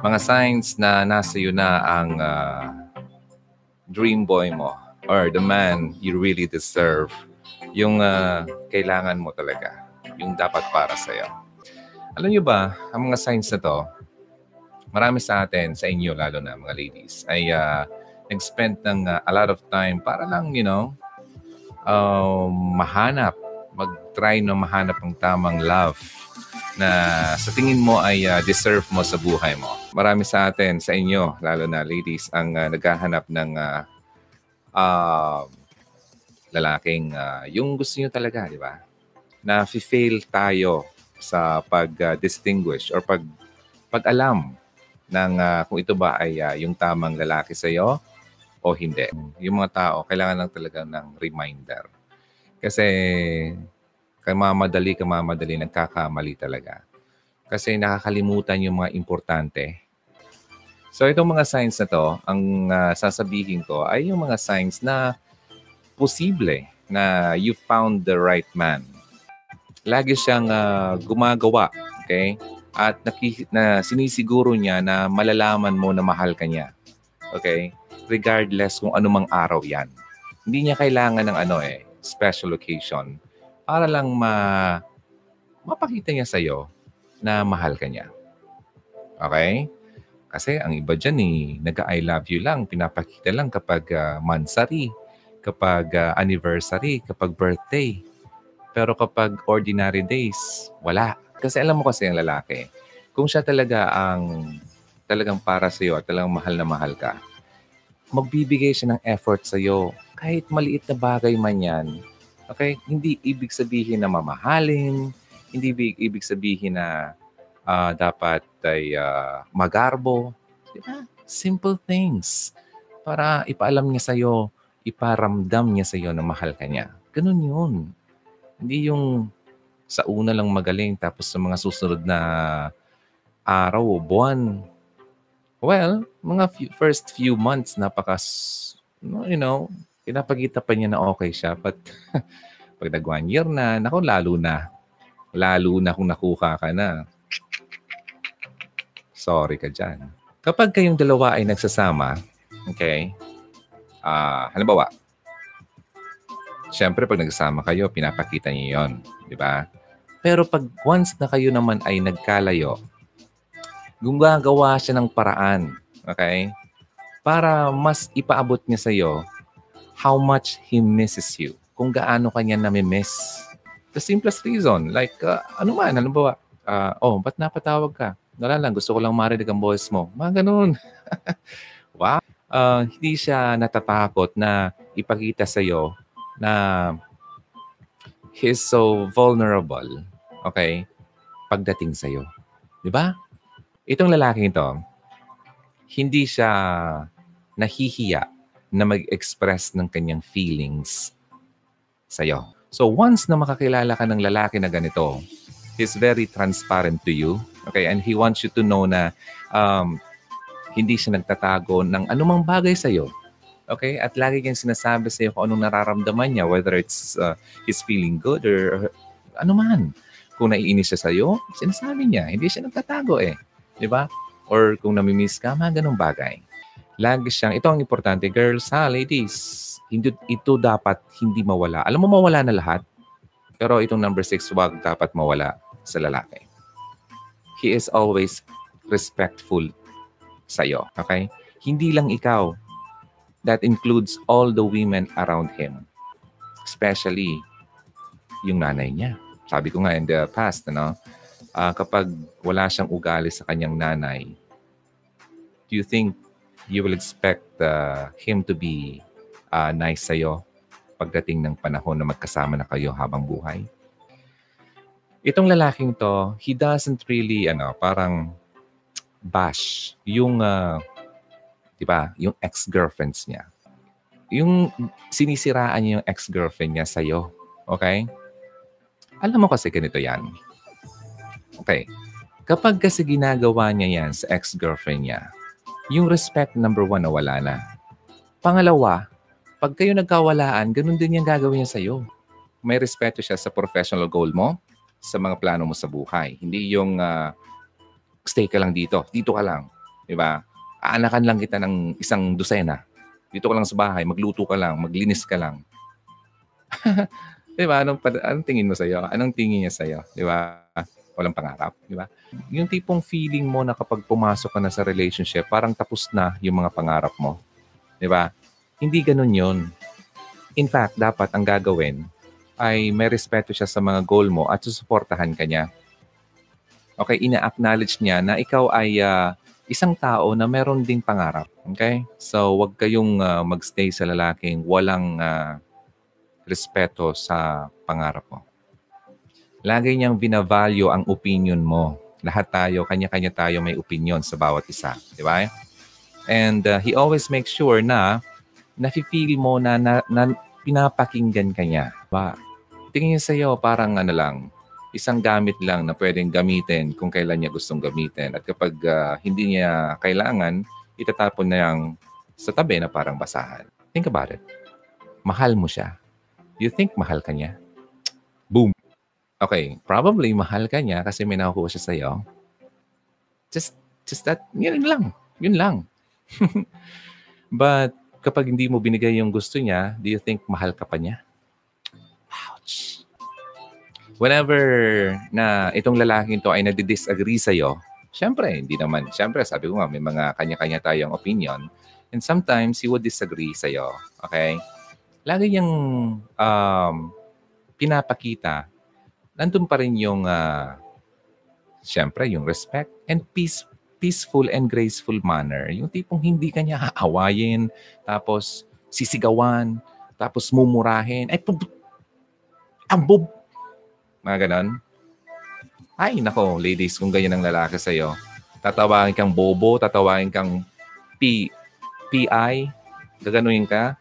mga signs na nasa iyo na ang uh, dream boy mo or the man you really deserve. Yung uh, kailangan mo talaga. Yung dapat para sa iyo. Alam niyo ba, ang mga signs na to, marami sa atin, sa inyo lalo na mga ladies, ay uh, nag-spend ng uh, a lot of time para lang, you know, uh, mahanap, mag-try na mahanap ng tamang love na sa tingin mo ay uh, deserve mo sa buhay mo. Marami sa atin, sa inyo, lalo na ladies, ang uh, naghahanap ng uh, uh, lalaking uh, yung gusto nyo talaga, di ba? Na fail tayo sa pag-distinguish uh, or pag pag-alam ng uh, kung ito ba ay uh, yung tamang lalaki sa iyo o hindi. Yung mga tao, kailangan lang talaga ng reminder. Kasi kamamadali, kamamadali, nagkakamali talaga. Kasi nakakalimutan yung mga importante. So itong mga signs na to, ang uh, sasabihin ko ay yung mga signs na posible na you found the right man. Lagi siyang uh, gumagawa, okay? At naki, na sinisiguro niya na malalaman mo na mahal ka niya. Okay? Regardless kung anumang araw yan. Hindi niya kailangan ng ano eh, special occasion para lang ma mapakita niya sa iyo na mahal ka niya. Okay? Kasi ang iba dyan eh, nag-I love you lang, pinapakita lang kapag uh, mansari, kapag uh, anniversary, kapag birthday. Pero kapag ordinary days, wala. Kasi alam mo kasi ang lalaki, kung siya talaga ang talagang para sa iyo at talagang mahal na mahal ka, magbibigay siya ng effort sa iyo. Kahit maliit na bagay man yan, Okay? Hindi ibig sabihin na mamahalin, hindi ibig sabihin na uh, dapat ay uh, magarbo. Di ba? Simple things. Para ipaalam niya sa'yo, iparamdam niya sa'yo na mahal ka niya. Ganun yun. Hindi yung sa una lang magaling tapos sa mga susunod na araw o buwan. Well, mga few, first few months, napaka, you know, pinapagita pa niya na okay siya. But pag nag one year na, nako lalo na. Lalo na kung nakuha ka na. Sorry ka dyan. Kapag kayong dalawa ay nagsasama, okay, uh, halimbawa, Siyempre, pag nagsama kayo, pinapakita niyo yon, di ba? Pero pag once na kayo naman ay nagkalayo, gumagawa siya ng paraan, okay? Para mas ipaabot niya sa iyo how much he misses you. Kung gaano kanya nami-miss. The simplest reason. Like, uh, ano man, ano ba? Uh, oh, ba't napatawag ka? Wala lang, gusto ko lang marinig ang voice mo. Mga ganun. wow. Uh, hindi siya natatakot na ipakita sa iyo na he's so vulnerable. Okay? Pagdating sa iyo. Di ba? Itong lalaking ito, hindi siya nahihiya na mag-express ng kanyang feelings sa'yo. So once na makakilala ka ng lalaki na ganito, he's very transparent to you. Okay? And he wants you to know na um, hindi siya nagtatago ng anumang bagay sa'yo. Okay? At lagi niyang sinasabi sa'yo kung anong nararamdaman niya, whether it's uh, he's feeling good or uh, ano man. Kung naiinis siya sa'yo, sinasabi niya. Hindi siya nagtatago eh. Di ba? Or kung namimiss ka, mga ganong bagay lagi siyang, ito ang importante, girls ha, ladies, hindi, ito dapat hindi mawala. Alam mo, mawala na lahat. Pero itong number six, wag dapat mawala sa lalaki. He is always respectful sa'yo. Okay? Hindi lang ikaw. That includes all the women around him. Especially yung nanay niya. Sabi ko nga in the past, ano, uh, kapag wala siyang ugali sa kanyang nanay, do you think you will expect uh, him to be uh, nice sa'yo pagdating ng panahon na magkasama na kayo habang buhay. Itong lalaking to, he doesn't really, ano, parang bash yung, uh, di ba, yung ex-girlfriends niya. Yung sinisiraan niya yung ex-girlfriend niya sa'yo. Okay? Alam mo kasi ganito yan. Okay. Kapag kasi ginagawa niya yan sa ex-girlfriend niya, yung respect number one na wala na. Pangalawa, pag kayo nagkawalaan, ganun din yung gagawin niya sa'yo. May respeto siya sa professional goal mo, sa mga plano mo sa buhay. Hindi yung uh, stay ka lang dito, dito ka lang. Di ba? Aanakan lang kita ng isang dosena. Dito ka lang sa bahay, magluto ka lang, maglinis ka lang. di ba? Anong, anong tingin mo sa'yo? Anong tingin niya sa'yo? Di ba? Walang pangarap, di ba? Yung tipong feeling mo na kapag pumasok ka na sa relationship, parang tapos na yung mga pangarap mo. Di ba? Hindi ganun yon. In fact, dapat ang gagawin ay may respeto siya sa mga goal mo at susuportahan ka niya. Okay, ina-acknowledge niya na ikaw ay uh, isang tao na meron ding pangarap. Okay? So, wag kayong uh, magstay sa lalaking walang uh, respeto sa pangarap mo. Lagi niyang binavalue ang opinion mo. Lahat tayo, kanya-kanya tayo may opinion sa bawat isa. Di ba? And uh, he always makes sure na nafe-feel mo na, na, na pinapakinggan ka niya. Ba? Tingin niya sa'yo parang ano lang, isang gamit lang na pwedeng gamitin kung kailan niya gustong gamitin. At kapag uh, hindi niya kailangan, itatapon na yung sa tabi na parang basahan. Think about it. Mahal mo siya. You think mahal ka niya? Okay, probably mahal ka niya kasi may nakukuha siya sa'yo. Just, just that, yun lang. Yun lang. But kapag hindi mo binigay yung gusto niya, do you think mahal ka pa niya? Ouch whenever na itong lalaking to ay nadi-disagree sa'yo, syempre, hindi naman, syempre, sabi ko nga, may mga kanya-kanya tayong opinion. And sometimes, he would disagree sa'yo. Okay? Lagi niyang um, pinapakita, nandun pa rin yung, uh, syempre, yung respect and peace peaceful and graceful manner. Yung tipong hindi ka niya haawayin, tapos sisigawan, tapos mumurahin. Ay, ang bob, mga ganon. Ay, nako, ladies, kung ganyan ang lalaki sa'yo, tatawagin kang bobo, tatawagin kang P, PI, gaganuin ka.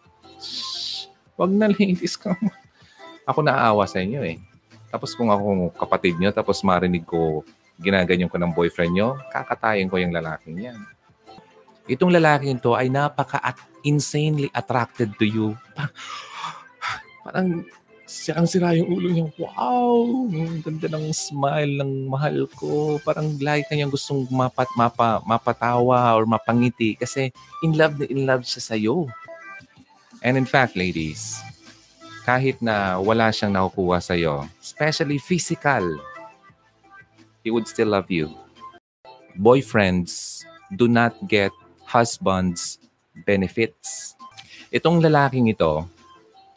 Wag na, ladies. Ka. Ako naaawa sa inyo eh. Tapos kung ako kapatid nyo, tapos marinig ko ginaganyan ko ng boyfriend nyo, kakatayin ko yung lalaking yan. Itong lalaking to ay napaka-insanely attracted to you. Parang sirang-sira yung ulo niya. Wow! Ganda ng smile ng mahal ko. Parang like kanyang gustong mapat, mapa, mapatawa or mapangiti kasi in love na in love siya sa'yo. And in fact, ladies, kahit na wala siyang nakukuha sa'yo, especially physical, he would still love you. Boyfriends do not get husbands benefits. Itong lalaking ito,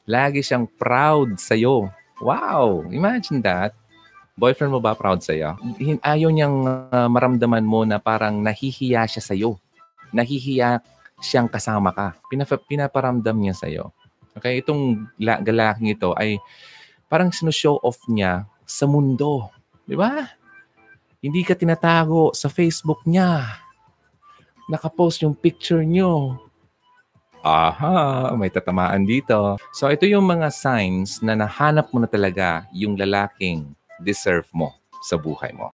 Lagi siyang proud sa'yo. Wow! Imagine that. Boyfriend mo ba proud sa'yo? Ayaw niyang uh, maramdaman mo na parang nahihiya siya sa'yo. Nahihiya siyang kasama ka. Pinapa- pinaparamdam niya sa'yo. Okay, itong la- galaking ito ay parang sino-show off niya sa mundo. Di ba? Hindi ka tinatago sa Facebook niya. Nakapost yung picture niyo aha, may tatamaan dito. So ito yung mga signs na nahanap mo na talaga yung lalaking deserve mo sa buhay mo.